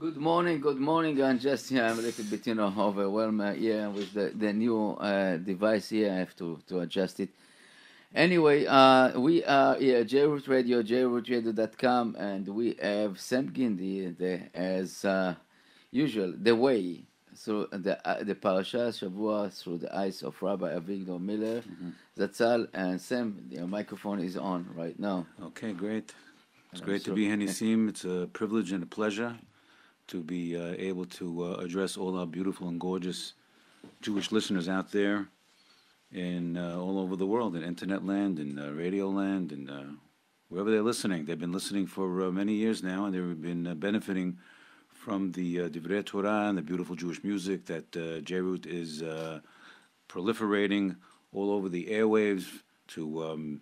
Good morning, good morning. I'm just here. I'm a little bit, you know, overwhelmed uh, here with the, the new uh, device here. I have to, to adjust it. Anyway, uh, we are here, JRoot Radio, jrootradio.com, and we have Sam Gindi the, as uh, usual, the way through the uh, the parasha Shavua through the eyes of Rabbi Avigdor Miller, mm-hmm. Zatzal, and Sam. Your microphone is on right now. Okay, great. It's great to be here, Nisim. It's a privilege and a pleasure to be uh, able to uh, address all our beautiful and gorgeous Jewish listeners out there in uh, all over the world, in internet land, in uh, radio land, and uh, wherever they're listening. They've been listening for uh, many years now, and they've been benefiting from the uh, Divrei Torah and the beautiful Jewish music that uh, JRoot is proliferating all over the airwaves to um,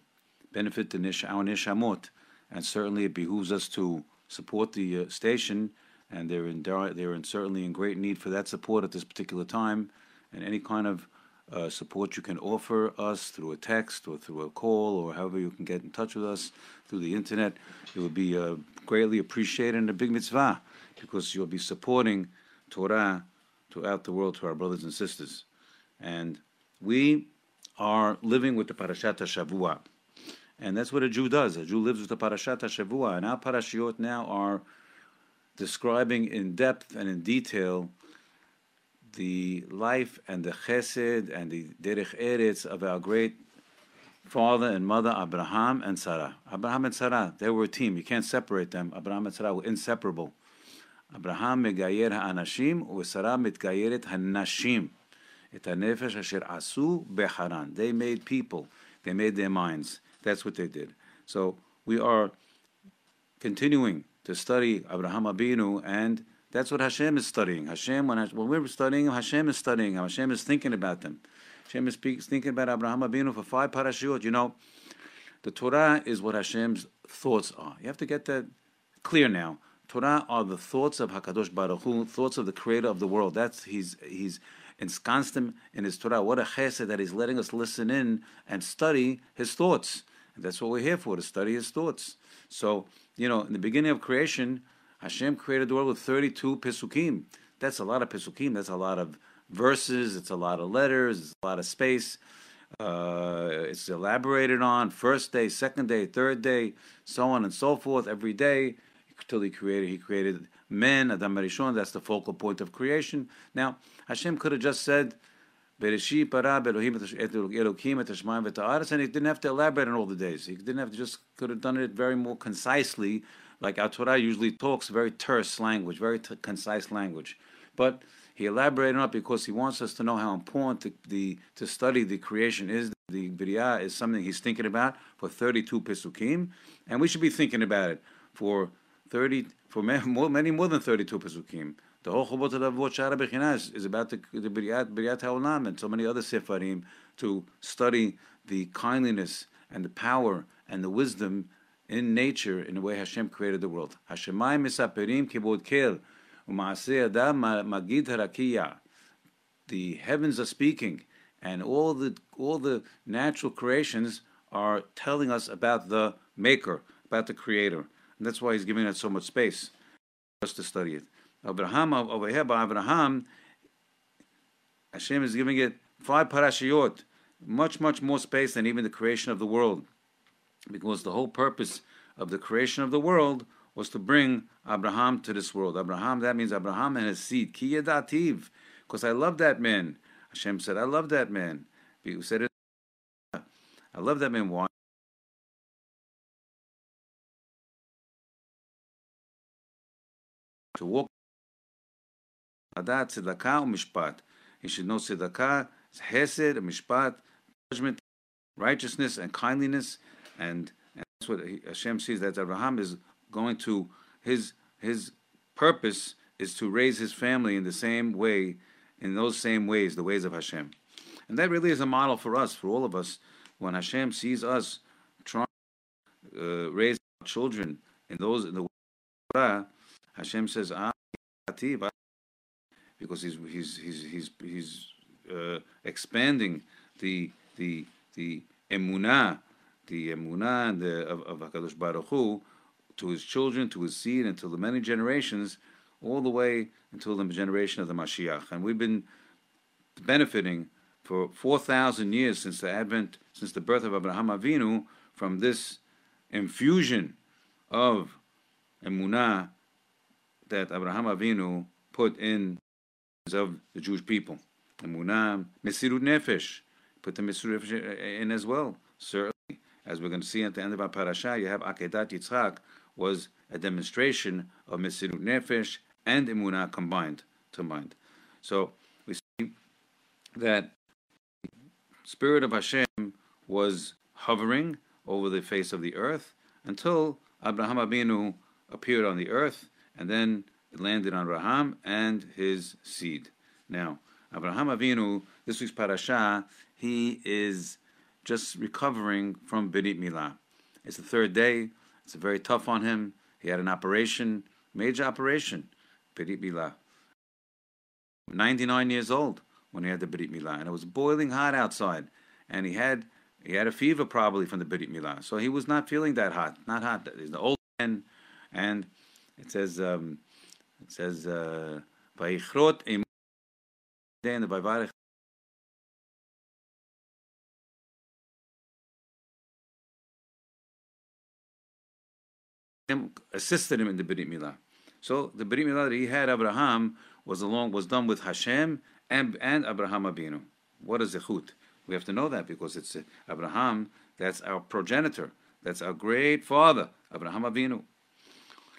benefit the nish- our nishamot. And certainly it behooves us to support the station and they're in they're in certainly in great need for that support at this particular time, and any kind of uh, support you can offer us through a text or through a call or however you can get in touch with us through the internet, it would be uh, greatly appreciated and a big mitzvah because you'll be supporting Torah throughout the world to our brothers and sisters, and we are living with the Parashat Shavua. And that's what a Jew does. A Jew lives with the Parashat Shavua. And our parashiot now are describing in depth and in detail the life and the chesed and the derech eretz of our great father and mother Abraham and Sarah. Abraham and Sarah, they were a team. You can't separate them. Abraham and Sarah were inseparable. Abraham megayer ha'anashim u'Sarah mitgayeret ha'nashim. Et ha'nefesh asher asu beharan. They made people. They made their minds. That's what they did. So we are continuing to study Abraham Abinu, and that's what Hashem is studying. Hashem, when, when we're studying Hashem is studying Hashem is thinking about them. Hashem is thinking about Abraham Abinu for five parashiyot. You know, the Torah is what Hashem's thoughts are. You have to get that clear now. Torah are the thoughts of Hakadosh Baruch Hu, thoughts of the Creator of the world. That's he's he's ensconced him in his Torah. What a chesed that he's letting us listen in and study his thoughts. And that's what we're here for to study his thoughts. So you know, in the beginning of creation, Hashem created the world with 32 pisukim. That's a lot of pisukim. That's a lot of verses. It's a lot of letters. It's a lot of space. Uh, it's elaborated on first day, second day, third day, so on and so forth. Every day, till he created, he created men, Adam Rishon. That's the focal point of creation. Now, Hashem could have just said Bereshit bara Elohim et and he didn't have to elaborate on all the days. He didn't have to just could have done it very more concisely, like our Torah usually talks, very terse language, very t- concise language. But he elaborated on it because he wants us to know how important the, the to study the creation is. The Bria is something he's thinking about for 32 Pesukim, and we should be thinking about it for 30 for many more, many more than 32 Pesukim. The whole Chovot HaLevavot Shara Bechinas is about the, the B'riyat, B'riyat HaOlam and so many other Sefarim to study the kindliness and the power and the wisdom in nature in the way Hashem created the world. Hashemai misaperim kibod kel u'maaseh adam magid harakiya. The heavens are speaking, and all the all the natural creations are telling us about the Maker, about the Creator, and that's why He's giving us so much space for us to study it. Abraham over here by Abraham, Hashem is giving it five parashiyot, much much more space than even the creation of the world, because the whole purpose of the creation of the world was to bring Abraham to this world. Abraham, that means Abraham and his seed. Ki because I love that man. Hashem said, I love that man. He said it. I love that man. Why? To walk Adat, tzedakah, mishpat. He should know tzedakah, hesed, mishpat, judgment, righteousness, and kindliness. And, and that's what Hashem sees that Abraham is going to, his, his purpose is to raise his family in the same way, in those same ways, the ways of Hashem. And that really is a model for us, for all of us, when Hashem sees us trying to uh, raise our children in those in the way Hashem says, ah, because he's he's he's he's he's uh, expanding the the the emunah, the emunah and the, of, of Hakadosh Baruch Hu to his children, to his seed, to the many generations all the way until the generation of the Mashiach. And we've been benefiting for 4,000 years since the advent, since the birth of Abraham Avinu, from this infusion of emunah that Abraham Avinu put in of the Jewish people. Emunah, Mesirut Nefesh, put the Mesirut Nefesh in as well. Certainly, as we're going to see at the end of our parasha, you have Akedat Yitzchak was a demonstration of Mesirut Nefesh and Emunah combined. combined. So we see that the Spirit of Hashem was hovering over the face of the earth until Abraham Abinu appeared on the earth, and then it landed on Raham and his seed. Now, Abraham Avinu, this week's parasha, he is just recovering from Berit Milah. It's the third day. It's very tough on him. He had an operation, major operation, Berit Milah. 99 years old when he had the Berit Milah, and it was boiling hot outside, and he had he had a fever probably from the Berit Milah, so he was not feeling that hot, not hot. He's an old man, and it says um, it says uh, Vayichrot uh, in the Vayvarech assisted him in the Berit Milah. So the Berit Milah that he had, Abraham, was along was done with Hashem and, and Abraham Abinu. What is Zechut? We have to know that because it's uh, Abraham, that's our progenitor, that's our great father, Abraham Abinu.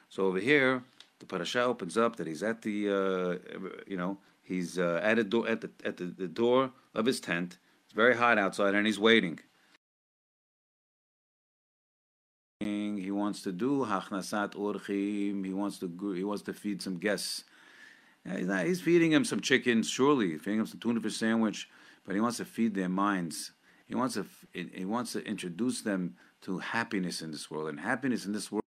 So over here, the parasha opens up that he's at the, uh, you know, he's uh, at, a do- at, the, at the, the door of his tent. It's very hot outside and he's waiting. He wants to do hachnasat orchim. He wants to he wants to feed some guests. He's, not, he's feeding them some chicken, surely, feeding them some tuna fish sandwich but he wants to feed their minds. He wants to he wants to introduce them to happiness in this world, and happiness in this world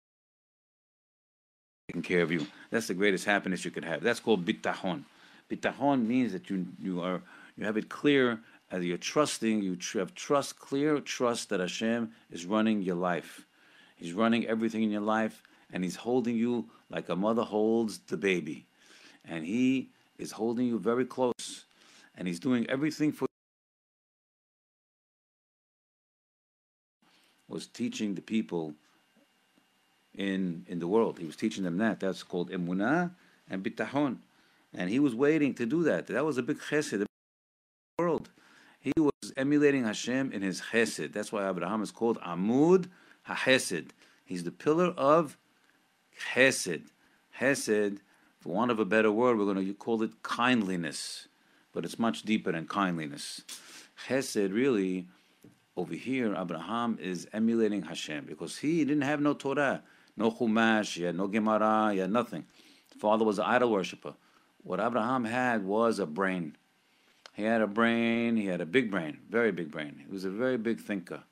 taking care of you. That's the greatest happiness you could have. That's called bitahon. Bitahon means that you you are you have it clear as you're trusting. You have trust, clear trust that Hashem is running your life. He's running everything in your life, and He's holding you like a mother holds the baby, and He is holding you very close, and He's doing everything for was teaching the people in in the world. He was teaching them that. That's called emunah and bitahon. And he was waiting to do that. That was a big chesed. The world. He was emulating Hashem in his chesed. That's why Abraham is called Amud HaChesed. He's the pillar of chesed. Chesed, for want of a better word, we're going to call it kindliness. But it's much deeper than kindliness. Chesed really over here, Abraham is emulating Hashem because he didn't have no Torah, no Chumash, he had no Gemara, he had nothing. Father was an idol worshiper. What Abraham had was a brain. He had a brain, he had a big brain, very big brain. He was a very big thinker.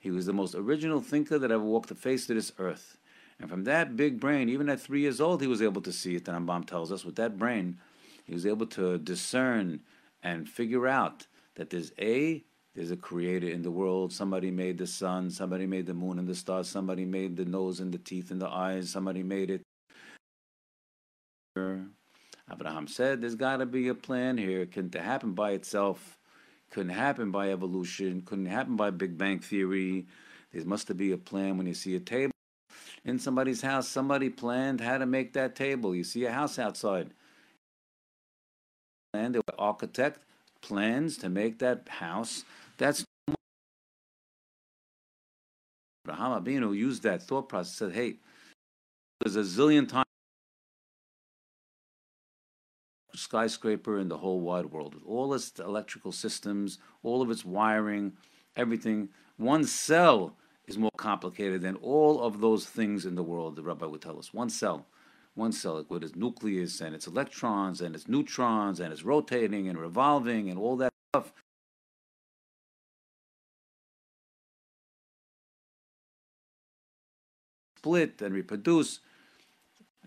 He was the most original thinker that ever walked the face of this earth. And from that big brain, even at three years old, he was able to see it. The Rambam tells us with that brain, he was able to discern and figure out that there's A there's a creator in the world. Somebody made the sun, somebody made the moon and the stars, somebody made the nose and the teeth and the eyes, somebody made it. Abraham said there's got to be a plan here. It couldn't happen by itself. Couldn't happen by evolution. Couldn't happen by Big Bang Theory. There must be a plan when you see a table in somebody's house. Somebody planned how to make that table. You see a house outside. And the architect plans to make that house that's Abraham Abinu used that thought process. Said, "Hey, there's a zillion times skyscraper in the whole wide world with all its electrical systems, all of its wiring, everything. One cell is more complicated than all of those things in the world. The rabbi would tell us one cell." One cell with its nucleus and its electrons and its neutrons and it's rotating and revolving and all that stuff split and reproduce.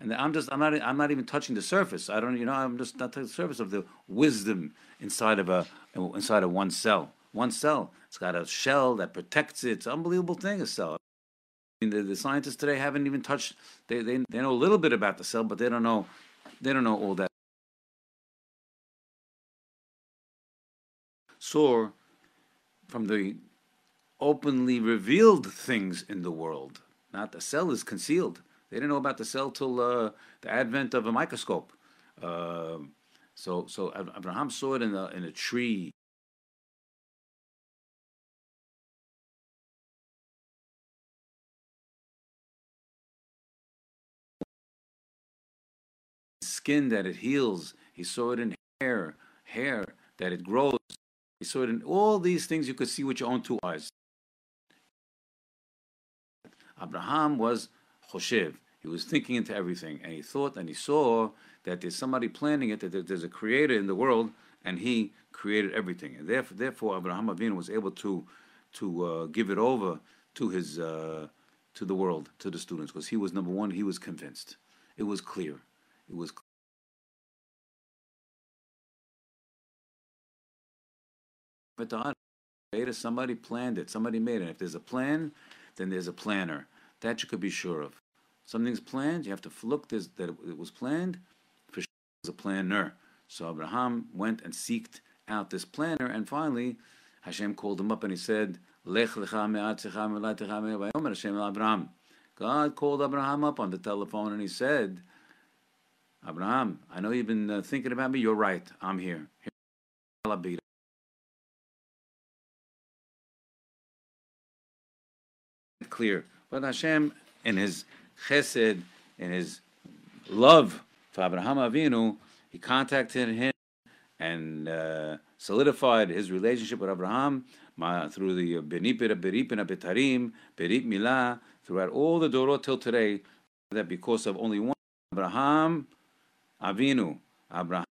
And I'm just I'm not I'm not even touching the surface. I don't you know I'm just not touching the surface of the wisdom inside of a inside of one cell. One cell. It's got a shell that protects it. It's an unbelievable thing. A cell. I mean, the, the scientists today haven't even touched. They, they they know a little bit about the cell, but they don't know they don't know all that. Saw from the openly revealed things in the world. Not the cell is concealed. They didn't know about the cell till uh, the advent of a microscope. Uh, so, so Abraham saw it in a, in a tree. Skin that it heals. He saw it in hair, hair that it grows. He saw it in all these things you could see with your own two eyes. Abraham was Choshev. He was thinking into everything, and he thought and he saw that there's somebody planning it, that there's a creator in the world, and he created everything. And therefore, therefore Abraham Avinu was able to to uh, give it over to his uh, to the world, to the students, because he was number one. He was convinced. It was clear. It was. But the somebody planned it. Somebody made it. If there's a plan, then there's a planner. That you could be sure of. Something's planned, you have to look this, that it was planned. For sure, was a planner. So Abraham went and seeked out this planner, and finally, Hashem called him up and he said, Lech Abraham. God called Abraham up on the telephone and he said, Abraham, I know you've been uh, thinking about me. You're right. I'm here. here clear. But Hashem, in His chesed, in His love for Abraham Avinu, He contacted him and uh, solidified his relationship with Abraham through the Benipira, Beripina, Betarim, Berip Milah, throughout all the Dorot till today, that because of only one Abraham Avinu, Abraham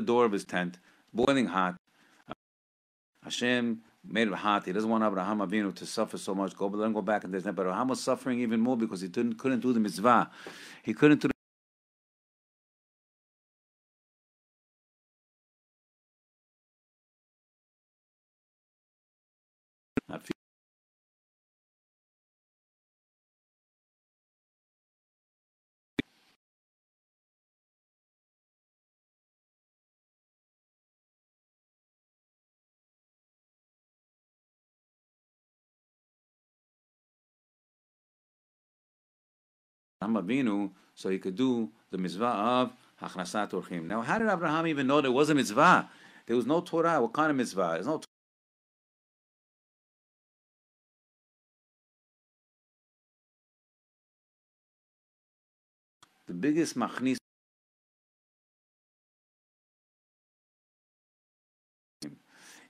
the door of his tent, boiling hot. Hashem made it hot. He doesn't want Abraham Avinu to suffer so much. Go, but let him go back and there's But Abraham was suffering even more because he didn't couldn't do the mitzvah. He couldn't do the Avinu so he could do the mitzvah of Hachnasat Orchim. Now, how did Abraham even know there was a mitzvah? There was no Torah. What kind of mitzvah? There's no Torah. The biggest machnis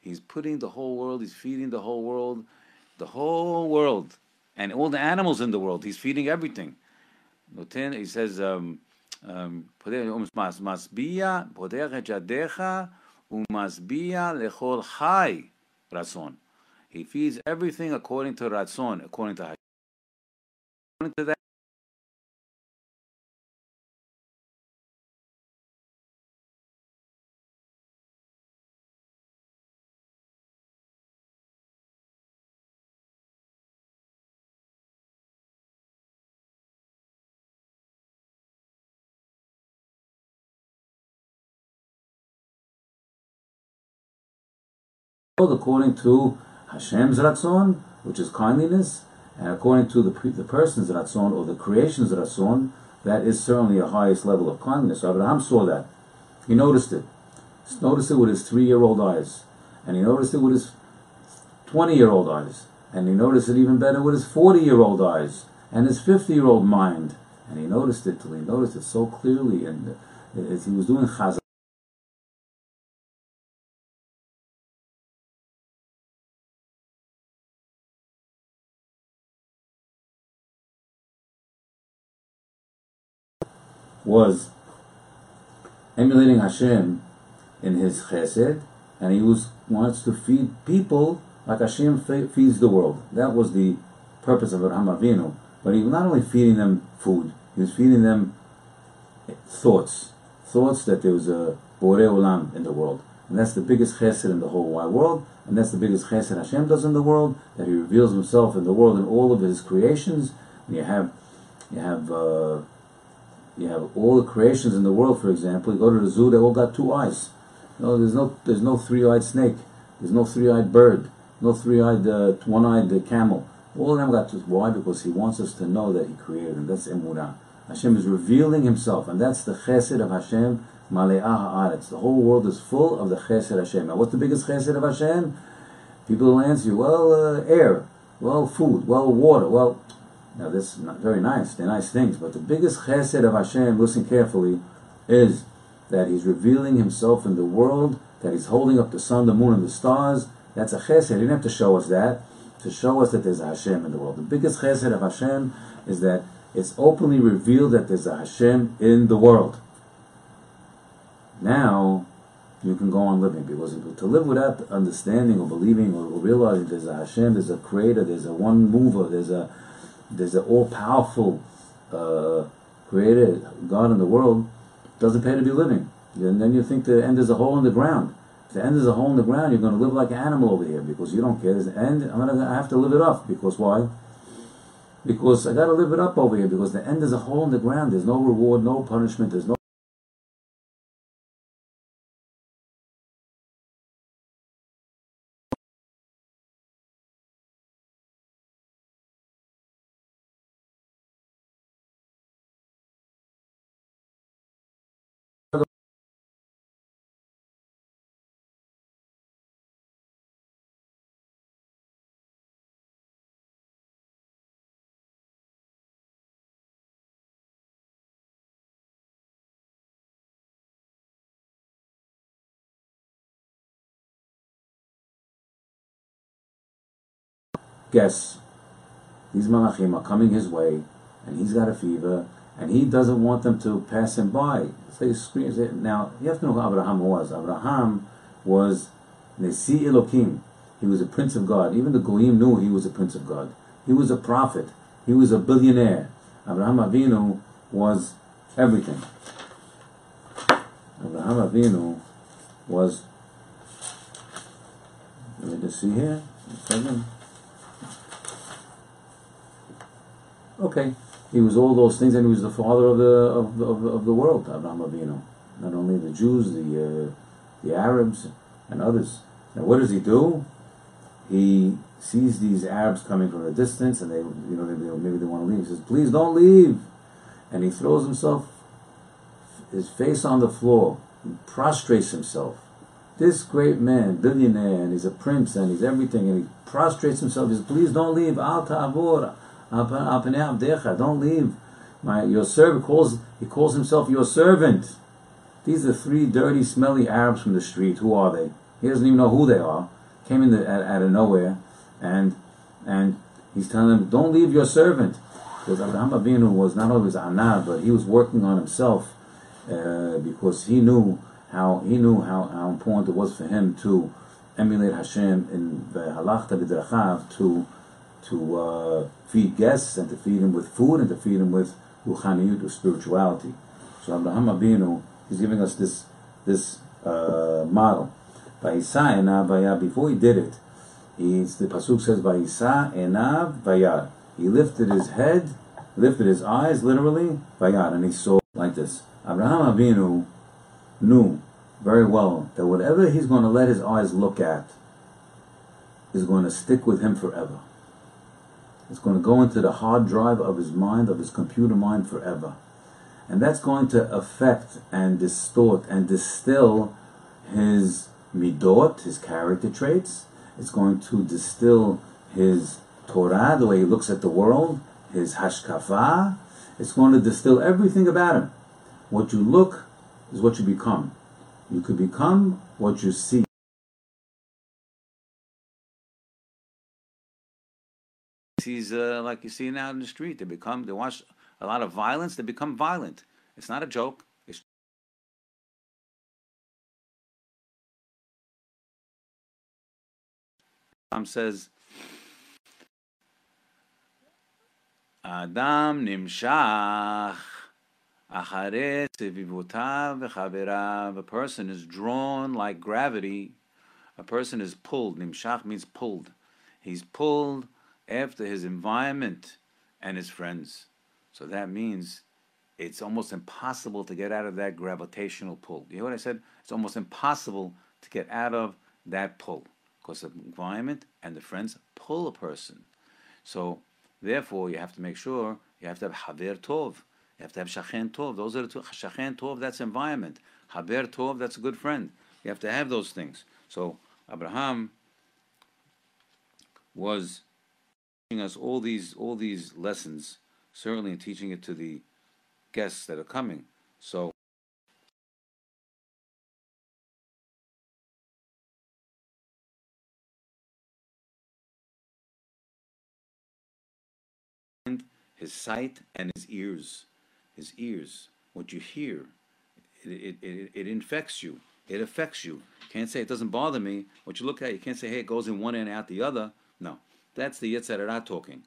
He's putting the whole world, he's feeding the whole world, the whole world, and all the animals in the world. He's feeding everything. נותן, he says, um, um, משביע, פותח את ידיך ומשביע לכל חי רצון. He feeds everything according to ratzon, according to According to that, according to Hashem's Ratzon, which is kindliness, and according to the, the person's Ratzon or the creation's Ratzon, that is certainly a highest level of kindness. Abraham saw that. He noticed it. He noticed it with his three year old eyes, and he noticed it with his 20 year old eyes, and he noticed it even better with his 40 year old eyes, and his 50 year old mind. And he noticed it till he noticed it so clearly, and as he was doing chazal. Was emulating Hashem in his chesed, and he was wants to feed people like Hashem feeds the world. That was the purpose of Abraham Avinu. But he was not only feeding them food, he was feeding them thoughts, thoughts that there was a Borei Olam in the world, And that's the biggest chesed in the whole wide world. And that's the biggest chesed Hashem does in the world, that He reveals Himself in the world in all of His creations. And you have, you have, uh, you have all the creations in the world. For example, you go to the zoo; they all got two eyes. You know, there's no, there's no three-eyed snake. There's no three-eyed bird. No three-eyed, uh, one-eyed uh, camel. All of them got two. Why? Because He wants us to know that He created them. That's emunah. Hashem is revealing Himself, and that's the chesed of Hashem Male'ah ha'aretz. The whole world is full of the chesed Hashem. Now, what's the biggest chesed of Hashem? People will answer you, well, uh, air, well, food, well, water, well, now this is very nice, they're nice things, but the biggest chesed of Hashem, listen carefully, is that He's revealing Himself in the world, that He's holding up the sun, the moon, and the stars. That's a chesed. He didn't have to show us that, to show us that there's a Hashem in the world. The biggest chesed of Hashem is that it's openly revealed that there's a Hashem in the world. Now, you can go on living because to live without understanding or believing or realizing there's a Hashem, there's a creator, there's a one mover, there's a there's an all powerful uh, creator, God in the world, doesn't pay to be living. And then you think the end is a hole in the ground. If the end is a hole in the ground, you're going to live like an animal over here because you don't care. There's an end. I'm gonna I have to live it up because why? Because I got to live it up over here because the end is a hole in the ground. There's no reward, no punishment. There's no guess these malachim are coming his way, and he's got a fever, and he doesn't want them to pass him by. So he screams it. Now, you have to know who Abraham was. Abraham was Nesi Elokim. He was a prince of God. Even the Goyim knew he was a prince of God. He was a prophet. He was a billionaire. Abraham Avinu was everything. Abraham Avinu was, let me just see here, a second. Okay, he was all those things, and he was the father of the of of, of the world, Abraham Avinu. Not only the Jews, the uh, the Arabs, and others. Now, what does he do? He sees these Arabs coming from a distance, and they, you know, maybe they want to leave. He says, "Please don't leave," and he throws himself, his face on the floor, and prostrates himself. This great man, billionaire, and he's a prince, and he's everything, and he prostrates himself. He says, "Please don't leave, al ta'avor." Don't leave. My your servant calls he calls himself your servant. These are three dirty, smelly Arabs from the street. Who are they? He doesn't even know who they are. Came in the, out, out of nowhere, and and he's telling them, "Don't leave your servant." Because Abraham Avinu was not always anab, but he was working on himself uh, because he knew how he knew how, how important it was for him to emulate Hashem in the halachta to to uh, feed guests and to feed them with food and to feed them with ruchaniyut, or spirituality. So Abraham Abinu is giving us this this uh, model. Before he did it, he's, the pasuk says, "Vayisa enav vayar." He lifted his head, lifted his eyes, literally, vayar, and he saw like this. Abraham Avinu knew very well that whatever he's going to let his eyes look at is going to stick with him forever. It's going to go into the hard drive of his mind, of his computer mind forever. And that's going to affect and distort and distill his midot, his character traits. It's going to distill his Torah, the way he looks at the world, his hashkafa. It's going to distill everything about him. What you look is what you become. You could become what you see. He's uh, like you see now in the street. They become they watch a lot of violence. They become violent. It's not a joke. It's Tom says, Adam nimshach A person is drawn like gravity. A person is pulled. Nimshach means pulled. He's pulled after his environment and his friends. So that means it's almost impossible to get out of that gravitational pull. You know what I said? It's almost impossible to get out of that pull because the environment and the friends pull a person. So therefore, you have to make sure you have to have haver tov. You have to have shachen tov. Those are the two. Shachen tov, that's environment. Haber tov, that's a good friend. You have to have those things. So Abraham was us all these all these lessons, certainly in teaching it to the guests that are coming. So his sight and his ears. His ears, what you hear, it, it, it, it infects you. It affects you. Can't say it doesn't bother me. What you look at, you can't say, hey, it goes in one end out the other. No, that's the Yetzer Hara talking.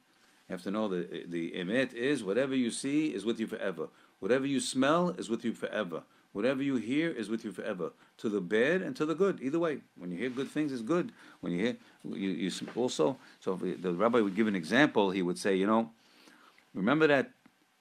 You have to know that the emet is whatever you see is with you forever. Whatever you smell is with you forever. Whatever you hear is with you forever, to the bad and to the good. Either way, when you hear good things, it's good. When you hear, you, you also. So the rabbi would give an example. He would say, you know, remember that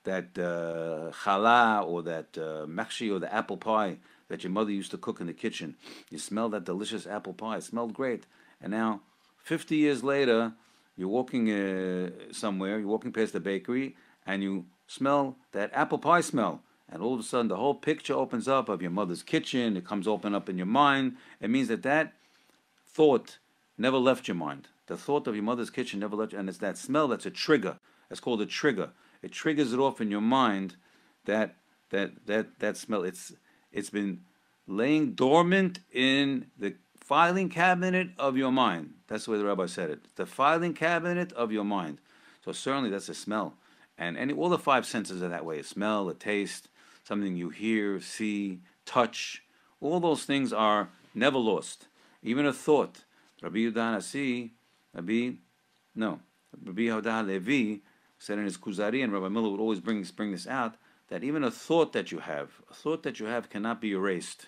that uh, challah or that uh, machshi or the apple pie that your mother used to cook in the kitchen. You smell that delicious apple pie. It smelled great. And now, 50 years later, you're walking uh, somewhere, you're walking past the bakery, and you smell that apple pie smell. And all of a sudden, the whole picture opens up of your mother's kitchen. It comes open up in your mind. It means that that thought never left your mind. The thought of your mother's kitchen never left, and it's that smell that's a trigger. That's called a trigger. It triggers it off in your mind. That that that that smell. It's it's been laying dormant in the filing cabinet of your mind. That's the way the rabbi said it. The filing cabinet of your mind. So certainly that's a smell. And any, all the five senses are that way a smell, a taste, something you hear, see, touch. All those things are never lost. Even a thought. Rabbi Yudan Asi, Rabbi, no, Rabbi Yehuda Levi said in his Kuzari, and Rabbi Miller would always bring, bring this out, that even a thought that you have, a thought that you have cannot be erased.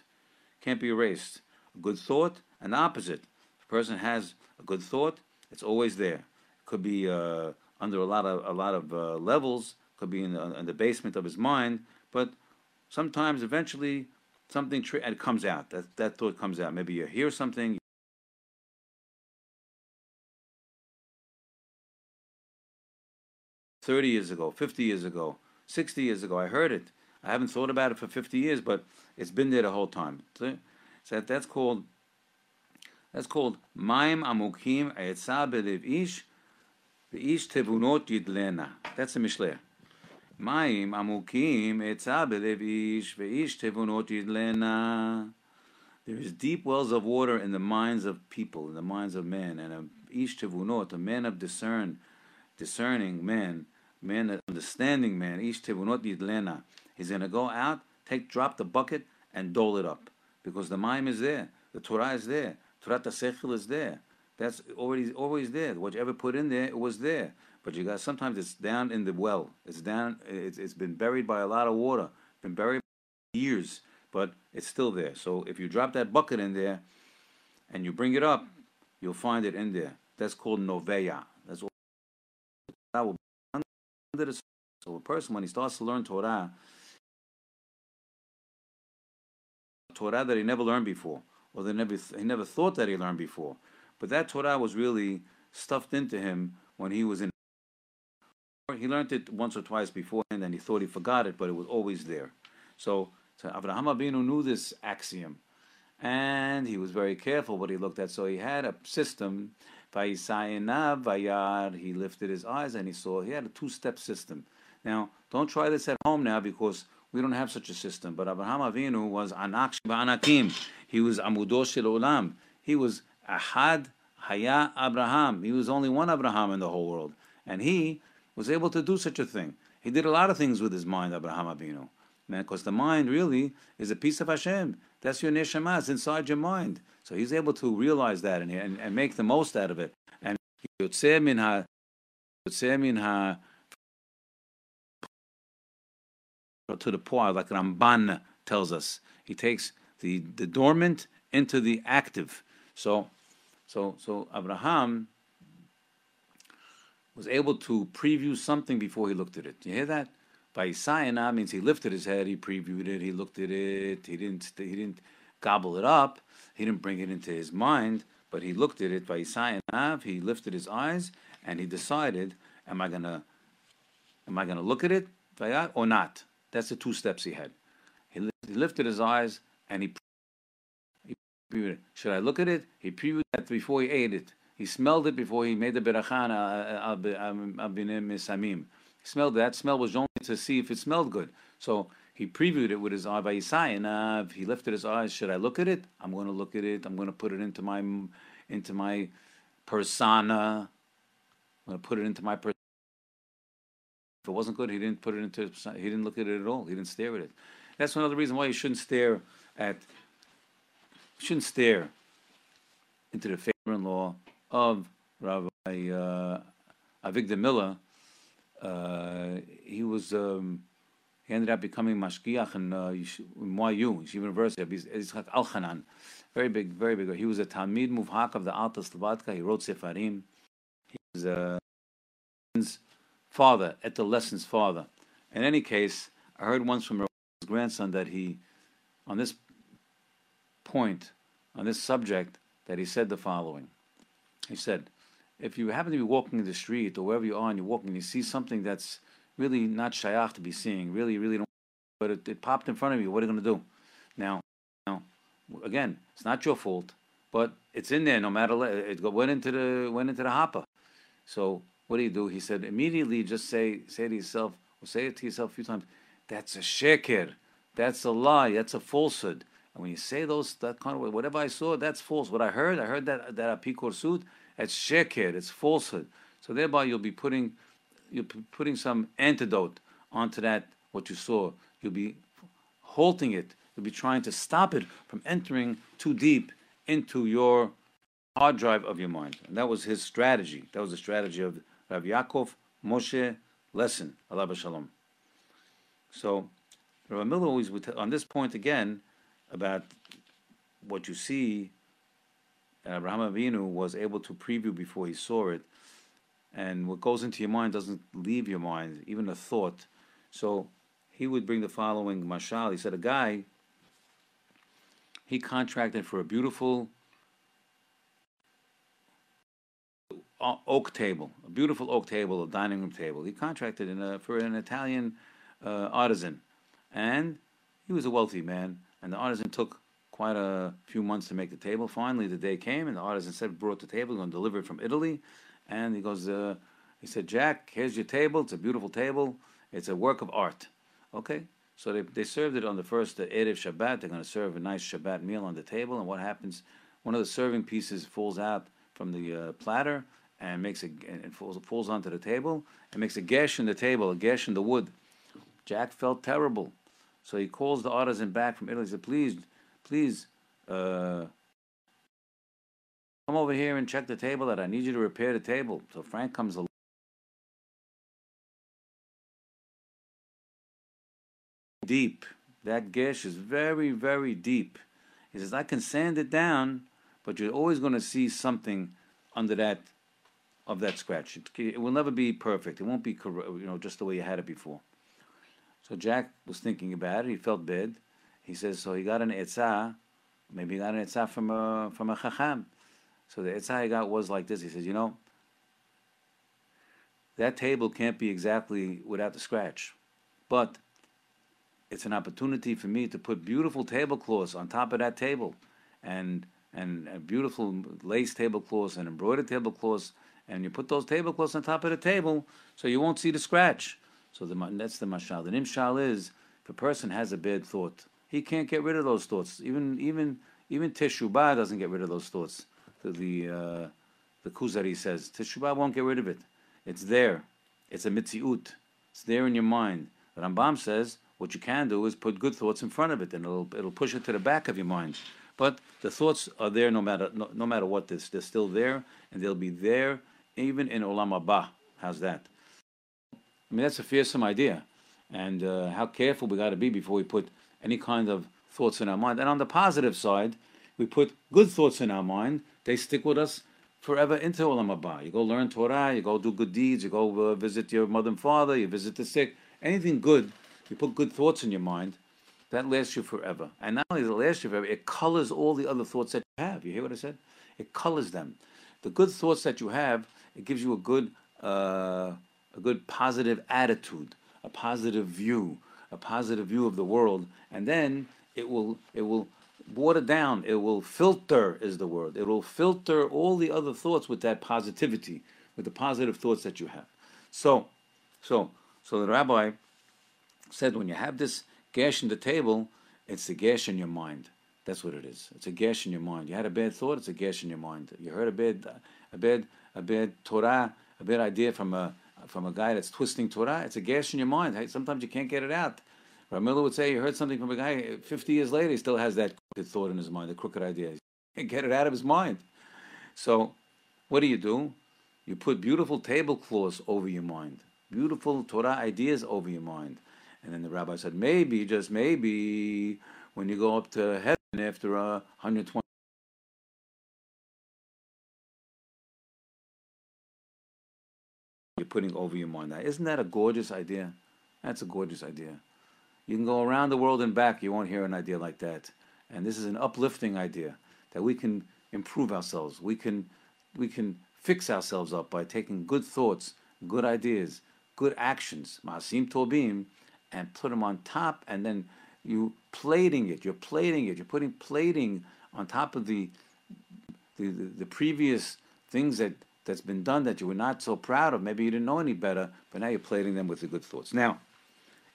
Can't be erased. A good thought, an opposite. If a person has a good thought, it's always there. It could be uh, under a lot of a lot of uh, levels. Could be in the, in the, basement of his mind, but sometimes, eventually, something tri- it comes out. That that thought comes out. Maybe you hear something. Thirty years ago, fifty years ago, 60 years ago. I heard it. I haven't thought about it for 50 years, but it's been there the whole time. So that, that's called that's called Maim Amukim Eitza Belev Ish Ish Tevunot Yidlena. That's a Mishle. Maim Amukim Eitza Belev Ish Ish Tevunot Yidlena. There is deep wells of water in the minds of people, in the minds of men, and a Ish Tevunot, a man of discern, discerning man man, an understanding man, ish tevunot yidlena. He's going to go out, take, drop the bucket, and dole it up. Because the Maim is there. The Torah is there. Torah Sechel is there. That's already always there. What you ever put in there, it was there. But you got sometimes it's down in the well. It's down. It's, it's been buried by a lot of water. Been buried years, but it's still there. So if you drop that bucket in there, and you bring it up, you'll find it in there. That's called noveya. That's all. that will so a person, when he starts to learn Torah, Torah that he never learned before, or that never, he never thought that he learned before, but that Torah was really stuffed into him when he was in. He learned it once or twice beforehand, and he thought he forgot it, but it was always there. So, so Avinu knew this axiom, and he was very careful what he looked at. So he had a system he lifted his eyes and he saw he had a two-step system. Now, don't try this at home now because we don't have such a system. But Abraham Avinu was anak anakim. He was Amudo Shel Olam. He was Ahad Haya Abraham. He was only one Abraham in the whole world. And he was able to do such a thing. He did a lot of things with his mind, Abraham Avinu. Man, because the mind really is a piece of Hashem. That's your neshama. It's inside your mind. So he's able to realize that and, and, and make the most out of it. And yotzeh min ha, Minha ha, to the poor, like Ramban tells us. He takes the, the dormant into the active. So, so, so Abraham was able to preview something before he looked at it. You hear that? By Isayana means he lifted his head, he previewed it, he looked at it, he didn't he didn't gobble it up, he didn't bring it into his mind, but he looked at it by Isayanav, he lifted his eyes and he decided, am I gonna am I gonna look at it or not? That's the two steps he had. He lifted his eyes and he, he previewed it. Should I look at it? He previewed that before he ate it. He smelled it before he made the berachan uh, uh, uh, um, abinim misamim. He smelled that. Smell was only to see if it smelled good. So he previewed it with his eye by he lifted his eyes. Should I look at it? I'm going to look at it. I'm going to put it into my into my persona. I'm going to put it into my persona. If it wasn't good, he didn't put it into. He didn't look at it at all. He didn't stare at it. That's another reason why you shouldn't stare at. shouldn't stare into the father-in-law of Rabbi uh, Avigdor Miller. Uh, he was. Um, he ended up becoming mashgiach in, uh, YU, Yeshiva University, Yitzchak Elchanan. Very big, very big. He was a Talmid Muvhak of the Alta Slobodka. He wrote Sefarim. He was a father, at the lessons father. In any case, I heard once from his grandson that he, on this point, on this subject, that he said the following. He said, if you happen to be walking in the street or wherever you are and you're walking and you see something that's really not shayach to be seeing, really, really don't, but it, it popped in front of you, what are you going to do? Now, now, again, it's not your fault, but it's in there no matter, it went into the, went into the hopper. So what do you do? He said, immediately just say, say to yourself, or say it to yourself a few times, that's a sheker, that's a lie, that's a falsehood. And when you say those, that kind of way, whatever I saw, that's false. What I heard, I heard that that apikorsut, that's sheker, it's falsehood. So thereby you'll be putting, you'll be putting some antidote onto that, what you saw. You'll be halting it. You'll be trying to stop it from entering too deep into your hard drive of your mind. And that was his strategy. That was the strategy of Rav Yaakov Moshe Lessin, Allah Shalom. So, Rav Miller always would, on this point again, about what you see, Abraham Avinu was able to preview before he saw it, and what goes into your mind doesn't leave your mind, even a thought. So he would bring the following mashal. He said, a guy, he contracted for a beautiful oak table, a beautiful oak table, a dining room table. He contracted a, for an Italian uh, artisan, and he was a wealthy man. And the artisan took quite a few months to make the table. Finally, the day came, and the artisan said, "Brought the table, going to deliver it from Italy." And he goes, uh, he said, "Jack, here's your table. It's a beautiful table. It's a work of art." Okay. So they, they served it on the first uh, Erev Shabbat. They're going to serve a nice Shabbat meal on the table. And what happens? One of the serving pieces falls out from the uh, platter, and makes a and falls, falls onto the table and makes a gash in the table, a gash in the wood. Jack felt terrible, so he calls the artisan back from Italy. He said, "Please, please, uh, come over here and check the table. That I need you to repair the table." So Frank comes along. Deep. That gash is very, very deep. He says, I can sand it down, but you're always going to see something under that of that scratch. It, it, will never be perfect. It won't be you know just the way you had it before. So Jack was thinking about it. He felt bad. He says so. He got an etzah. Maybe he got an etzah from a from a chacham. So the etzah he got was like this. He says, you know, that table can't be exactly without the scratch, but it's an opportunity for me to put beautiful tablecloths on top of that table, and and beautiful lace tablecloths and embroidered tablecloths and you put those tablecloths on top of the table so you won't see the scratch. So the, that's the mashal. The nimshal is if a person has a bad thought, he can't get rid of those thoughts. Even even even teshubah doesn't get rid of those thoughts. The the, uh, the Kuzari says teshubah won't get rid of it. It's there. It's a mitziut. It's there in your mind. Rambam says what you can do is put good thoughts in front of it, and it'll it'll push it to the back of your mind. But the thoughts are there no matter no, no matter what. This they're still there, and they'll be there even in Olam Haba. How's that? I mean, that's a fearsome idea. and uh, how careful we got to be before we put any kind of thoughts in our mind. And on the positive side, we put good thoughts in our mind. They stick with us forever into Olam Haba. You go learn Torah, you go do good deeds, you go uh, visit your mother and father, you visit the sick. Anything good, you put good thoughts in your mind, that lasts you forever. And not only does it last you forever, it colors all the other thoughts that you have. You hear what I said? It colors them. The good thoughts that you have, it gives you a good, uh, a good positive attitude, a positive view, a positive view of the world, and then it will, it will water down. It will filter, is the word. It will filter all the other thoughts with that positivity, with the positive thoughts that you have. So, so, so the rabbi said, when you have this gash in the table, it's the gash in your mind. That's what it is. It's a gash in your mind. You had a bad thought, it's a gash in your mind. You heard a bad, a bad, a bad Torah, a bad idea from a from a guy that's twisting Torah. It's a gash in your mind. Sometimes you can't get it out. Ramila would say he heard something from a guy 50 years later, he still has that crooked thought in his mind, the crooked idea. He can't get it out of his mind. So, what do you do? You put beautiful tablecloths over your mind, beautiful Torah ideas over your mind. And then the rabbi said, maybe, just maybe, when you go up to heaven after a 120 putting over your mind. Isn't that a gorgeous idea? That's a gorgeous idea. You can go around the world and back, you won't hear an idea like that. And this is an uplifting idea that we can improve ourselves. We can, we can fix ourselves up by taking good thoughts, good ideas, good actions, masim tobim, and put them on top, and then you plating it. You're plating it. You're putting plating on top of the the, the, the previous things that that's been done that you were not so proud of. Maybe you didn't know any better, but now you're plating them with the good thoughts. Now,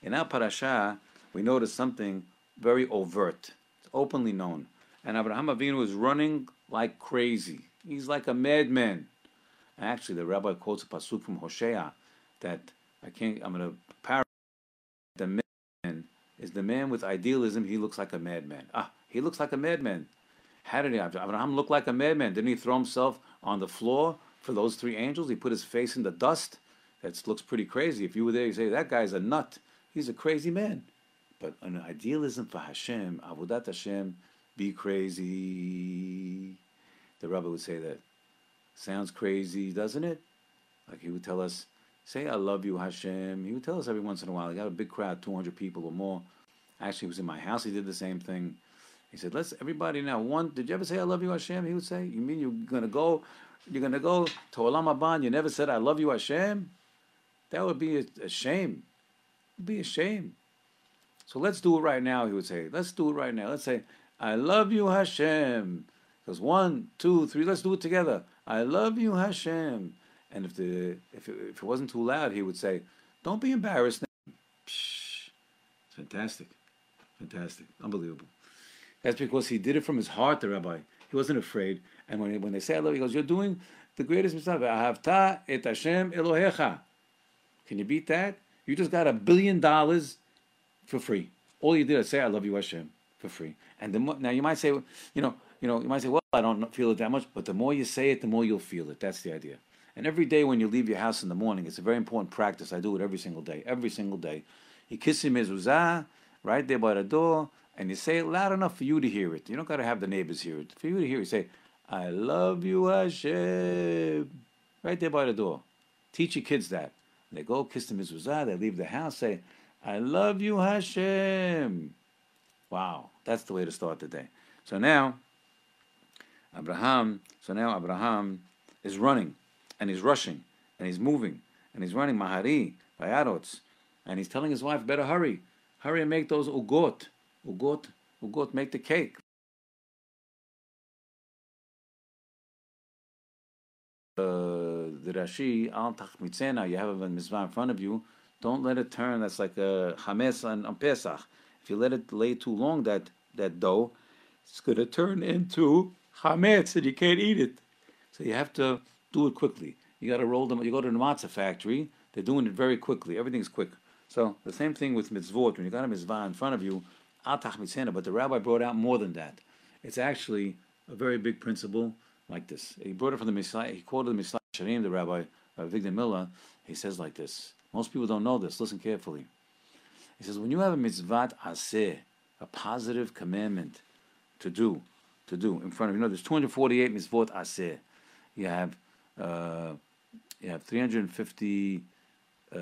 in our parasha, we notice something very overt. It's openly known. And Abraham Avinu is running like crazy. He's like a madman. Actually, the rabbi quotes a pasuk from Hosea that I can't. I'm going to paraphrase. The man is the man with idealism. He looks like a madman. Ah, he looks like a madman. How did he? Abraham look like a madman? Didn't he throw himself on the floor for those three angels? He put his face in the dust. That looks pretty crazy. If you were there, you say that guy's a nut. He's a crazy man. But an idealism for Hashem, Avodat Hashem, be crazy. The Rabbi would say that. Sounds crazy, doesn't it? Like he would tell us, say, I love you, Hashem. He would tell us every once in a while. He got a big crowd, 200 people or more. Actually, he was in my house. He did the same thing. He said, let's, everybody now, one, did you ever say, I love you, Hashem? He would say, you mean you're going to go, you're going to go to Olam Haba, you never said, I love you, Hashem? That would be a, a shame be a shame. So let's do it right now, he would say. Let's do it right now. Let's say, I love you, Hashem. Because one, two, three, let's do it together. I love you, Hashem. And if the if it, if it wasn't too loud, he would say, Don't be embarrassed. Psh, fantastic. Fantastic. Unbelievable. That's because he did it from his heart, the rabbi. He wasn't afraid. And when, when they say I love you, he goes, You're doing the greatest mitzvah. Ahavta et Hashem Elohecha. Can you beat that? You just got a billion dollars for free. All you did is say, "I love you, Hashem," for free. And the mo- now you might say, you know, you know, you might say, "Well, I don't feel it that much," but the more you say it, the more you'll feel it. That's the idea. And every day when you leave your house in the morning, it's a very important practice. I do it every single day. Every single day, you kiss him mezuzah right there by the door, and you say it loud enough for you to hear it. You don't got to have the neighbors hear it. For you to hear it, you say, "I love you, Hashem," right there by the door. Teach your kids that. They go kiss the mezuzah, they leave the house, say, I love you, Hashem. Wow, that's the way to start the day. So now, Abraham, so now Abraham is running, and he's rushing, and he's moving, and he's running Mahari, Bayarots, and he's telling his wife, better hurry, hurry and make those ugot, ugot, ugot, make the cake. The Rashi, al tachmitzena, you have a mitzvah in front of you, don't let it turn. That's like a chametz on, on Pesach. If you let it lay too long, that, that dough, it's going to turn into chametz and you can't eat it. So you have to do it quickly. You got to roll them. You go to the matzah factory, they're doing it very quickly. Everything's quick. So the same thing with mitzvot. When you got a mitzvah in front of you, al tachmitzena, but the rabbi brought out more than that. It's actually a very big principle like this. He brought it from the Mishnah. He quoted the Mesilat Yesharim, the rabbi, uh, Miller. He says like this. Most people don't know this. Listen carefully. He says, when you have a mitzvat aseh, a positive commandment to do, to do in front of you. know, there's 248 mitzvot aseh. You have uh, you have 350, uh,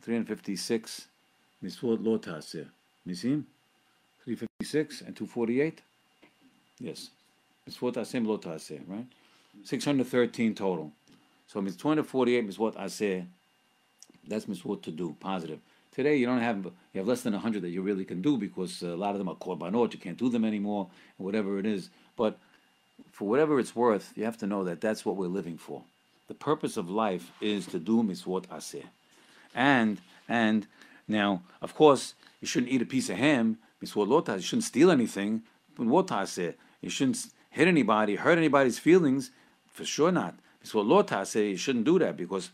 356 mitzvot lo taseh. Misim? 356 and 248? Yes. Mitzvot aseh lo taseh, right? 613 total. So it's 248 mitzvot aseh. That's mitzvot to do, positive. Today you don't have you have less than hundred that you really can do because a lot of them are korbanot. You can't do them anymore, whatever it is. But for whatever it's worth, you have to know that that's what we're living for. The purpose of life is to do mitzvot aseh, and and now of course you shouldn't eat a piece of ham mitzvot lotas. You shouldn't steal anything. You shouldn't hit anybody, hurt anybody's feelings. For sure not. Mitzvot lotas. You shouldn't do that because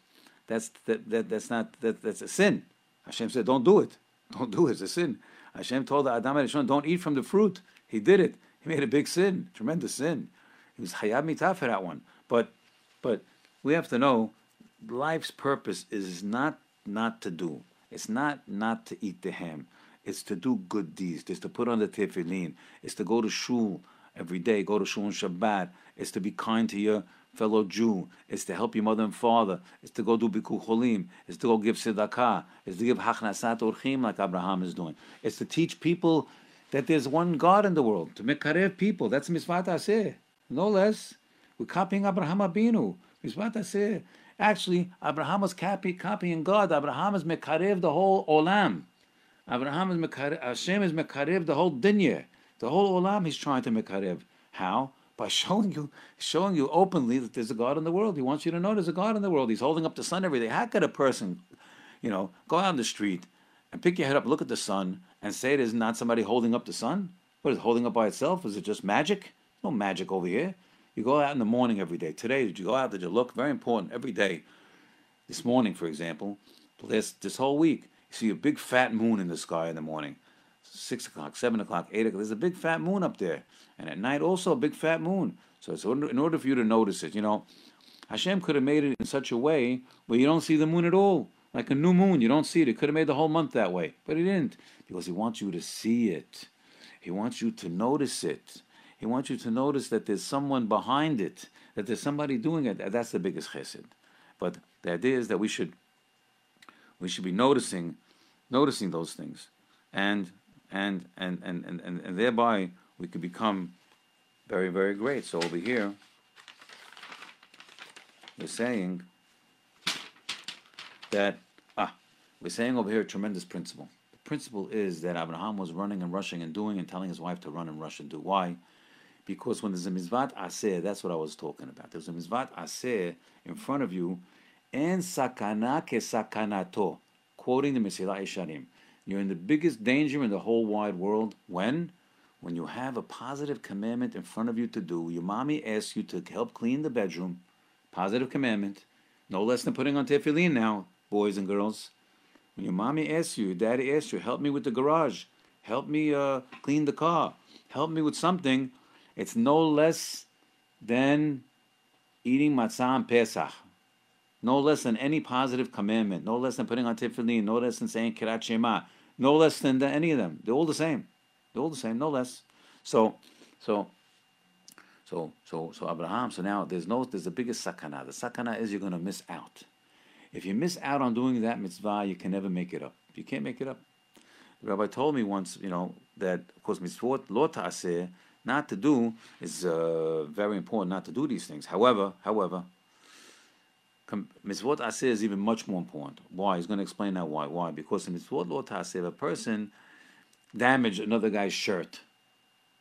that's that, that that's not that, that's a sin. Hashem said, don't do it. Don't do it. It's a sin. Hashem told Adam Rishon, don't eat from the fruit. He did it. He made a big sin, tremendous sin. He was hayab mitah for that one. But, but we have to know, life's purpose is not not to do. It's not not to eat the ham. It's to do good deeds. It's to put on the tefillin. It's to go to shul every day. Go to shul on Shabbat. It's to be kind to your fellow Jew. It's to help your mother and father. It's to go do bikur cholim. It's to go give tzedakah. It's to give hachnasat orchim like Abraham is doing. It's to teach people that there's one God in the world. To mekarev people. That's mitzvah aseh. No less. We're copying Abraham Abinu. Mitzvah aseh. Actually, Abraham was copy, copying God. Abraham is mekarev the whole olam. Abraham is mekarev, Hashem is mekarev the whole dunya. The whole olam he's trying to mekarev. How? by showing you showing you openly that there's a God in the world. He wants you to know there's a God in the world. He's holding up the sun every day. How could a person, you know, go out on the street and pick your head up, look at the sun, and say there's not somebody holding up the sun? What is it holding up by itself? Is it just magic? No magic over here. You go out in the morning every day. Today, did you go out? Did you look? Very important. Every day. This morning, for example, this this whole week, you see a big fat moon in the sky in the morning. Six o'clock, seven o'clock, eight o'clock. There's a big fat moon up there. And at night also a big fat moon. So it's in order for you to notice it, you know, Hashem could have made it in such a way where you don't see the moon at all. Like a new moon, you don't see it. He could have made the whole month that way. But he didn't. Because he wants you to see it. He wants you to notice it. He wants you to notice that there's someone behind it, that there's somebody doing it. That's the biggest chesed. But the idea is that we should we should be noticing noticing those things. And and and and, and, and, and thereby we could become very, very great. So over here, we're saying that, ah, we're saying over here a tremendous principle. The principle is that Abraham was running and rushing and doing and telling his wife to run and rush and do. Why? Because when there's a mitzvat aseh, that's what I was talking about. There's a mitzvat aseh in front of you, and sakana ke sakanato, quoting the Mesilat Yesharim. You're in the biggest danger in the whole wide world. When? When you have a positive commandment in front of you to do, your mommy asks you to help clean the bedroom. Positive commandment. No less than putting on tefillin now, boys and girls. When your mommy asks you, your daddy asks you, help me with the garage, help me uh, clean the car, help me with something, it's no less than eating matzah and Pesach. No less than any positive commandment. No less than putting on tefillin. No less than saying kriat shema. No less than any of them. They're all the same. They're all the same, no less. So, so, so, so, so Abraham. So now there's no, there's the biggest sakana. The sakana is you're going to miss out. If you miss out on doing that mitzvah, you can never make it up. You can't make it up. The rabbi told me once, you know, that of course mitzvot lo ta'aseh, not to do is uh, very important. Not to do these things. However, however, mitzvot aseh is even much more important. Why? He's going to explain that why. Why? Because in mitzvot lo ta'aseh, a person damaged another guy's shirt,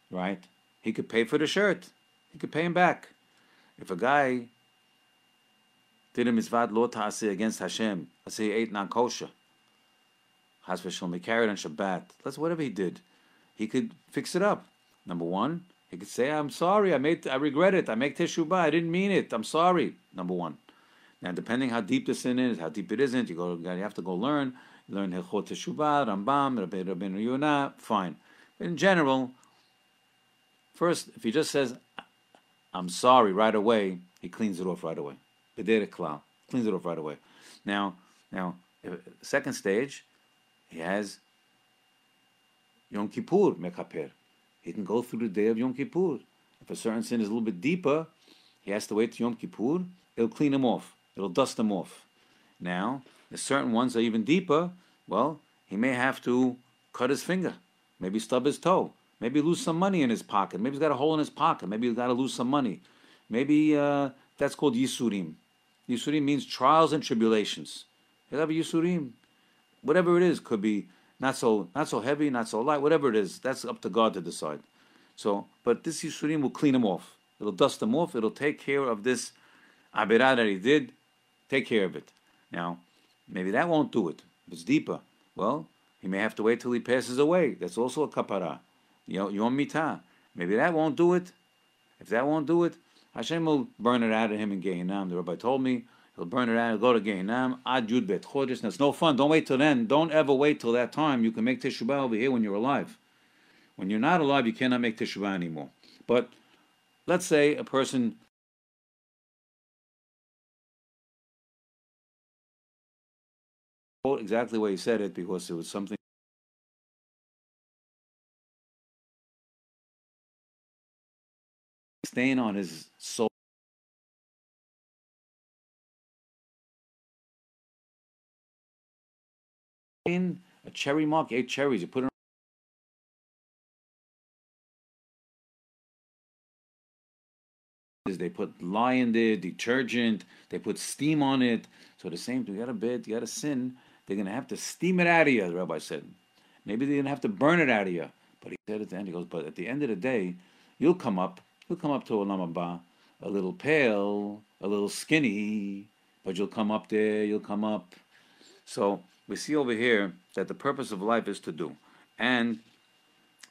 right? He could pay for the shirt. He could pay him back. If a guy did a mitzvah lo ta'aseh against Hashem, let's say he ate non kosher, has v'shalom, he carried on Shabbat, let's whatever he did, he could fix it up. Number one, he could say, "I'm sorry, I made, I regret it, I make teshuvah, I didn't mean it, I'm sorry." Number one. Now, depending how deep the sin is, how deep it isn't, you go, you have to go learn, learn Hilchot Teshuvah, Rambam, Rabbi Rabbeinu Yonah, fine. But in general, first, if he just says, "I'm sorry" right away, he cleans it off right away. Bederek klal, cleans it off right away. Now, now, second stage, he has Yom Kippur mekaper. He can go through the day of Yom Kippur. If a certain sin is a little bit deeper, he has to wait to Yom Kippur. It'll clean him off. It'll dust them off. Now, the certain ones are even deeper. Well, he may have to cut his finger, maybe stub his toe, maybe lose some money in his pocket. Maybe he's got a hole in his pocket. Maybe he's got to lose some money. Maybe uh, that's called Yisurim. Yisurim means trials and tribulations. He'll have a Yisurim. Whatever it is, could be not so not so heavy, not so light, whatever it is, that's up to God to decide. So, but this Yisurim will clean him off. It'll dust him off. It'll take care of this Abirah that he did. Take care of it. Now, maybe that won't do it. If it's deeper, well, he may have to wait till he passes away. That's also a kapara. You know, your mitah. Maybe that won't do it. If that won't do it, Hashem will burn it out of him in Gehinnom. The rabbi told me he'll burn it out. He'll go to Gehinnom. Ad Yud Bet Chodesh. That's no fun. Don't wait till then. Don't ever wait till that time. You can make Teshuvah over here when you're alive. When you're not alive, you cannot make Teshuvah anymore. But let's say a person exactly where he said it because it was something stain on his soul. In a cherry mark, eight cherries, you put it on they put lye in there, detergent, they put steam on it. So the same thing, you got a bit, you got a sin, they're going to have to steam it out of you, the rabbi said. Maybe they're going to have to burn it out of you. But he said at the end, he goes, but at the end of the day, you'll come up, you'll come up to Olam Haba, a little pale, a little skinny, but you'll come up there, you'll come up. So we see over here that the purpose of life is to do. And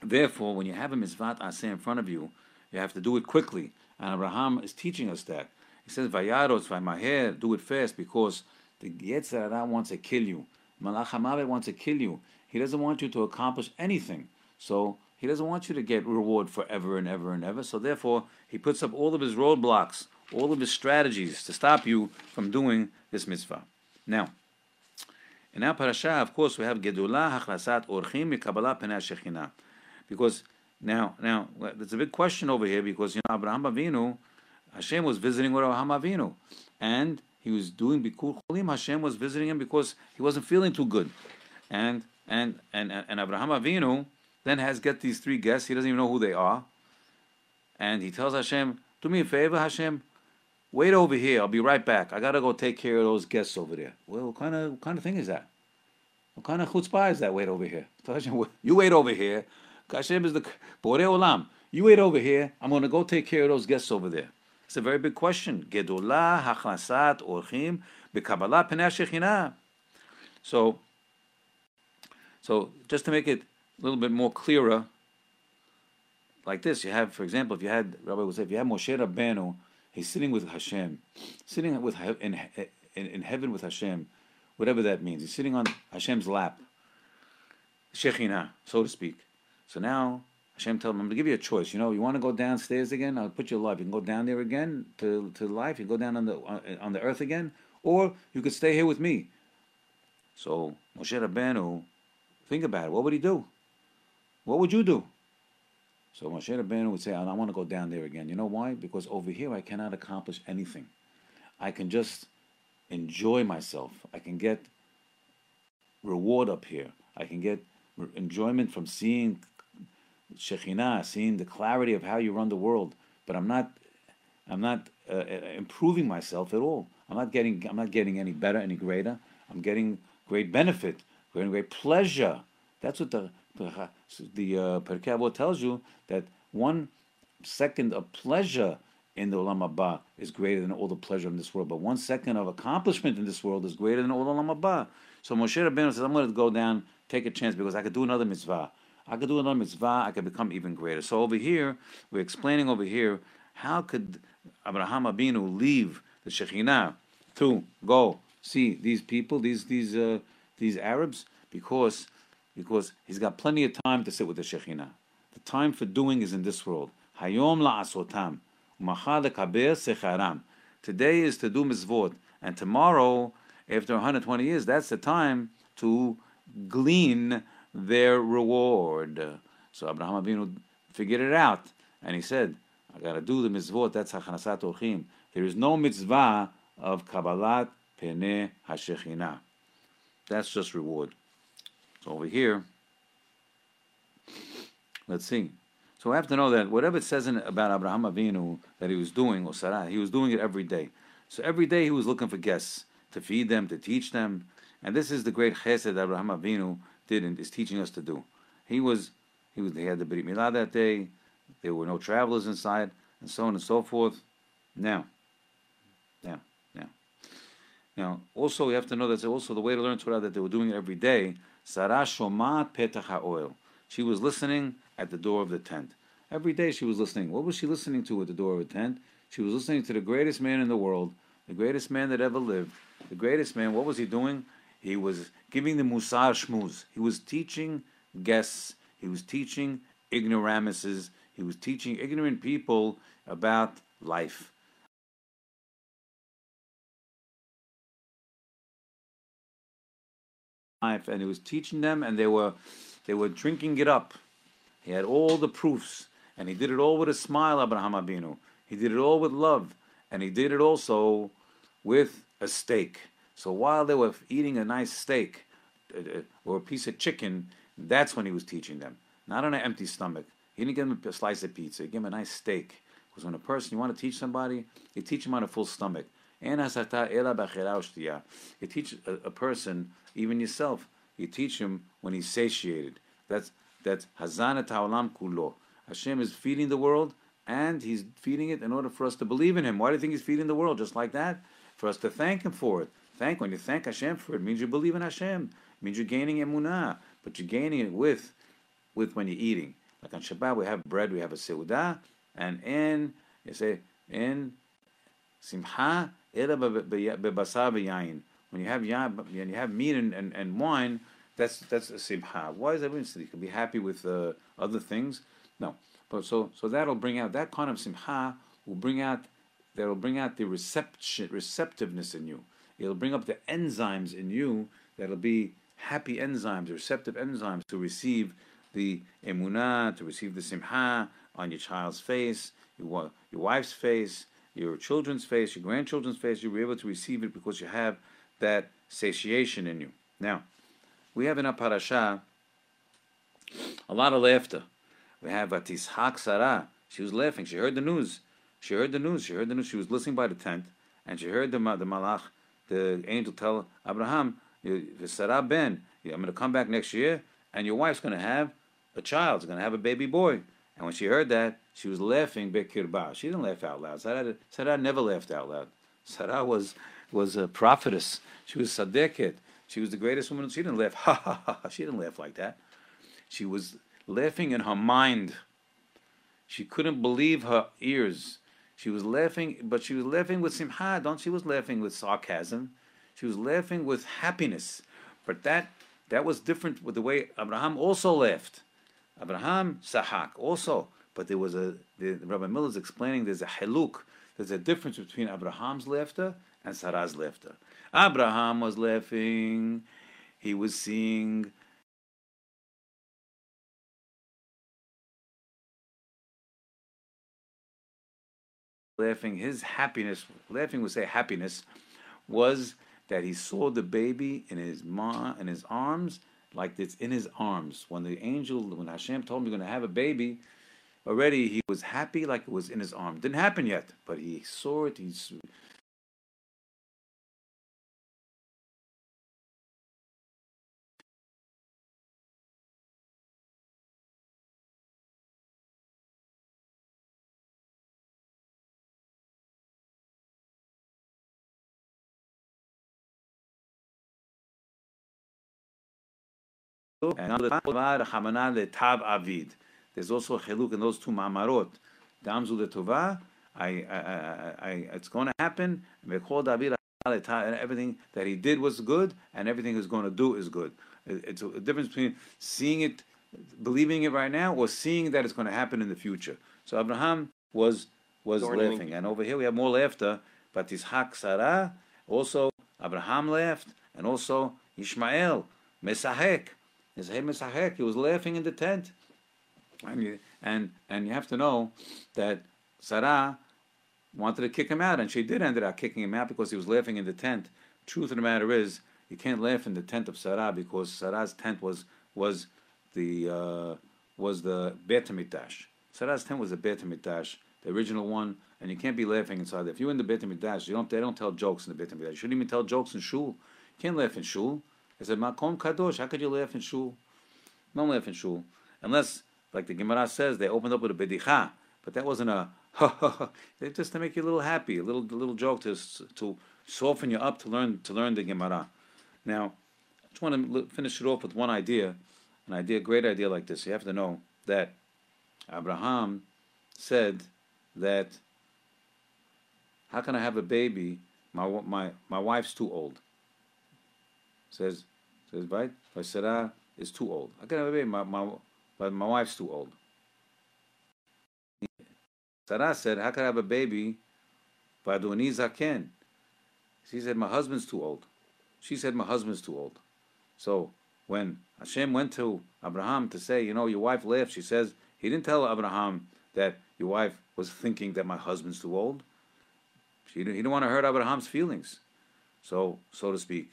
therefore, when you have a mitzvah aseh in front of you, you have to do it quickly. And Abraham is teaching us that. He says, Vayaros, Vaymaher, do it fast because the Yetzer Hara wants to kill you. Malach HaMavet wants to kill you. He doesn't want you to accomplish anything. So he doesn't want you to get reward forever and ever and ever. So therefore, he puts up all of his roadblocks, all of his strategies to stop you from doing this mitzvah. Now, in our parasha, of course, we have Gedolah Hachnasat Orchim Mikabbalah Penei Shekhinah. Because now, now, there's a big question over here because, you know, Abraham Avinu, Hashem was visiting with Abraham Avinu. And he was doing Bikur Cholim, Hashem was visiting him because he wasn't feeling too good. And and and and Abraham Avinu then has get these three guests. He doesn't even know who they are. And he tells Hashem, "Do me a favor, Hashem. Wait over here. I'll be right back. I gotta go take care of those guests over there." Well, what kind of what kind of thing is that? What kind of chutzpah is that? Wait over here. Hashem, you wait over here. Hashem is the Borei Olam. You wait over here. I'm to go take care of those guests over there. It's a very big question. Gedolah hachnasat orchim bekabbalah penei So, so just to make it a little bit more clearer, like this, you have, for example, if you had Rabbi would say, if you have Moshe Rabbeinu, he's sitting with Hashem, sitting with in, in, in heaven with Hashem, whatever that means. He's sitting on Hashem's lap, Shekhinah, so to speak. So now Hashem told him, I'm going to give you a choice. You know, you want to go downstairs again? I'll put you alive. You can go down there again to, to life. You can go down on the on the earth again, or you could stay here with me. So Moshe Rabbeinu, think about it. What would he do? What would you do? So Moshe Rabbeinu would say, I want to go down there again. You know why? Because over here I cannot accomplish anything. I can just enjoy myself. I can get reward up here. I can get enjoyment from seeing Shekhinah, seeing the clarity of how you run the world. But I'm not, I'm not uh, uh, improving myself at all. I'm not getting, I'm not getting any better, any greater. I'm getting great benefit, getting great pleasure. That's what the the, the uh, tells you that one second of pleasure in the Olam Haba is greater than all the pleasure in this world. But one second of accomplishment in this world is greater than all the Olam Haba. So Moshe Rabbeinu says, I'm going to go down, take a chance because I could do another mitzvah. I could do another mitzvah, I could become even greater. So over here, we're explaining over here, how could Abraham Abinu leave the Shekhinah to go see these people, these these uh, these Arabs, because because he's got plenty of time to sit with the Shekhinah. The time for doing is in this world. Hayom la'asotam, secharam. Today is to do mitzvot, and tomorrow, after 120 years, that's the time to glean their reward. So Abraham Avinu figured it out, and he said, I got to do the mitzvot, that's Hachanasat Orchim. There is no mitzvah of Kabbalat Pene HaShekhinah. That's just reward. So over here, let's see. So we have to know that whatever it says in, about Abraham Avinu that he was doing, or Sarah, he was doing it every day. So every day he was looking for guests to feed them, to teach them. And this is the great chesed Abraham Avinu did and is teaching us to do. He was, he was, he had the Brit Milah that day. There were no travelers inside, and so on and so forth. Now, now, now, now. Also, we have to know that's also the way to learn Torah that they were doing it every day. Sarah shomat petach ohel. She was listening at the door of the tent. Every day she was listening. What was she listening to at the door of a tent? She was listening to the greatest man in the world, the greatest man that ever lived. The greatest man, what was he doing? He was giving the Musar Shmuz. He was teaching guests, he was teaching ignoramuses, he was teaching ignorant people about life. Life, And he was teaching them, and they were they were drinking it up. He had all the proofs, and he did it all with a smile, Abraham Abinu. He did it all with love, and he did it also with a steak. So while they were eating a nice steak uh, uh, or a piece of chicken, that's when he was teaching them. Not on an empty stomach. He didn't give them a slice of pizza. He gave them a nice steak. Because when a person, you want to teach somebody, you teach them on a full stomach. You teach a, a person, even yourself, you teach him when he's satiated. That's that's Hazanat Ha'olam Kulo. Hashem is feeding the world, and He's feeding it in order for us to believe in Him. Why do you think He's feeding the world? Just like that, for us to thank Him for it. Thank when you thank Hashem for it, it means you believe in Hashem. It means you're gaining emunah, but you're gaining it with, with when you're eating. Like on Shabbat, we have bread, we have a seudah, and in you say in simcha ela bebasar v'yayin. When you have when you have meat and, and, and wine, that's that's a simcha. Why is that? You can be happy with uh, other things. No, but so so that'll bring out that kind of simcha will bring out that'll bring out the reception receptiveness in you. It'll bring up the enzymes in you that'll be happy enzymes, receptive enzymes to receive the emunah, to receive the simha on your child's face, your, wife's face, your children's face, your grandchildren's face. You'll be able to receive it because you have that satiation in you. Now, we have in our parasha a lot of laughter. We have Atishak Sarah. She was laughing. She heard the news. She heard the news. She heard the news. She was listening by the tent, and she heard the the malach, the angel, tell Abraham, Sarah ben, I'm going to come back next year, and your wife's going to have a child. She's going to have a baby boy. And when she heard that, she was laughing bekirba. She didn't laugh out loud. Sarah, Sarah never laughed out loud. Sarah was was a prophetess. She was sadeket. She was the greatest woman. She didn't laugh, ha ha ha. She didn't laugh like that. She was laughing in her mind. She couldn't believe her ears. She was laughing, but she was laughing with simha. Don't she was laughing with sarcasm. She was laughing with happiness. But that that was different with the way Abraham also laughed. Abraham sahak also, but there was a the, Rabbi Miller is explaining there's a haluk. There's a difference between Abraham's laughter and Sarah's laughter. Abraham was laughing. He was seeing laughing. His happiness, laughing would say happiness, was that he saw the baby in his ma in his arms, like it's in his arms. When the angel, when Hashem told him you're going to have a baby, already he was happy like it was in his arms. Didn't happen yet, but he saw it. He and avid. There's also a chiluk in those two ma'amarot. Gam zu letova, I, I, I, it's going to happen. And everything that he did was good, and everything he's going to do is good. It's a difference between seeing it, believing it right now, or seeing that it's going to happen in the future. So Abraham was was laughing, and over here we have more laughter. But Ishak Sarah also Abraham laughed, and also Ishmael Mesahek He was laughing in the tent. And you, and, and you have to know that Sarah wanted to kick him out, and she did end up kicking him out because he was laughing in the tent. Truth of the matter is, you can't laugh in the tent of Sarah because Sarah's tent was was the uh, was the Beit Hamikdash. Sarah's tent was the Beit Hamikdash, the original one, and you can't be laughing inside. If you're in the Beit Hamikdash, you don't they don't tell jokes in the Beit Hamikdash. You shouldn't even tell jokes in shul. You can't laugh in shul. It's said, makom kadosh. How could you laugh in shul? Don't laugh in shul unless, like the Gemara says, they opened up with a bedicha, but that wasn't a just to make you a little happy, a little a little joke to to soften you up to learn to learn the Gemara. Now, I just want to finish it off with one idea, an idea, great idea like this. You have to know that Abraham said that how can I have a baby? My my my wife's too old. Says says right? Sarah is too old. I can have a baby? My my but my wife's too old. Sarah said, How can I have a baby? Vaduni Zaken. She said, My husband's too old. She said, My husband's too old. So when Hashem went to Abraham to say, You know, your wife left, she says, He didn't tell Abraham that your wife was thinking that my husband's too old. She he didn't want to hurt Abraham's feelings, so so to speak.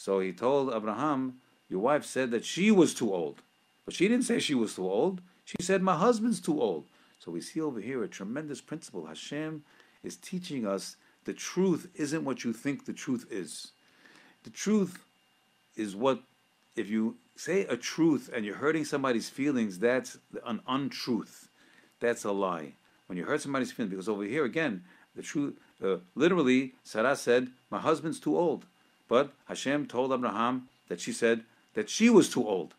So he told Abraham, Your wife said that she was too old. But she didn't say she was too old. She said, My husband's too old. So we see over here a tremendous principle. Hashem is teaching us the truth isn't what you think the truth is. The truth is what, if you say a truth and you're hurting somebody's feelings, that's an untruth. That's a lie. When you hurt somebody's feelings, because over here again, the truth, uh, literally, Sarah said, My husband's too old. But Hashem told Abraham that she said that she was too old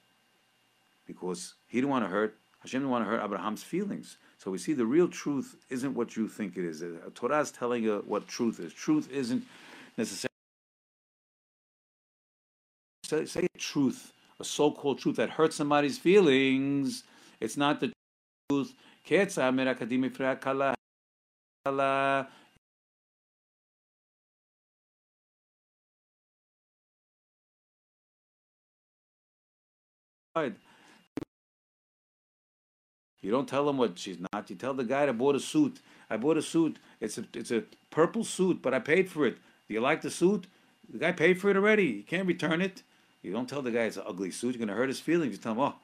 because he didn't want to hurt, Hashem didn't want to hurt Abraham's feelings. So we see the real truth isn't what you think it is. Torah is telling you what truth is. Truth isn't necessarily say, say a truth, a so-called truth that hurts somebody's feelings. It's not the truth. You don't tell them what she's not. You tell the guy I bought a suit. I bought a suit. It's a it's a purple suit, but I paid for it. Do you like the suit? The guy paid for it already. You can't return it. You don't tell the guy it's an ugly suit. You're gonna hurt his feelings. You tell him, oh,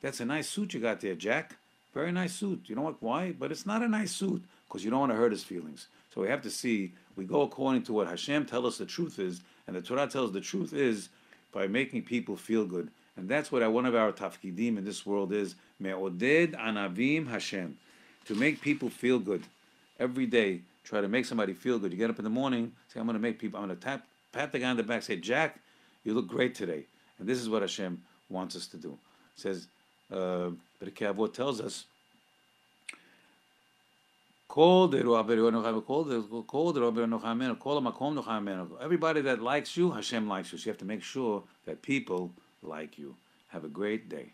that's a nice suit you got there, Jack. Very nice suit. You know what? Why? But it's not a nice suit because you don't want to hurt his feelings. So we have to see. We go according to what Hashem tells us the truth is, and the Torah tells the truth is by making people feel good. And that's what one of our tafkidim in this world is. Me'oded anavim Hashem. To make people feel good. Every day, try to make somebody feel good. You get up in the morning, say, I'm going to make people, I'm going to tap, pat the guy on the back, say, Jack, you look great today. And this is what Hashem wants us to do. It says, uh, Avot tells us, Everybody that likes you, Hashem likes you. So you have to make sure that people like you. Have a great day.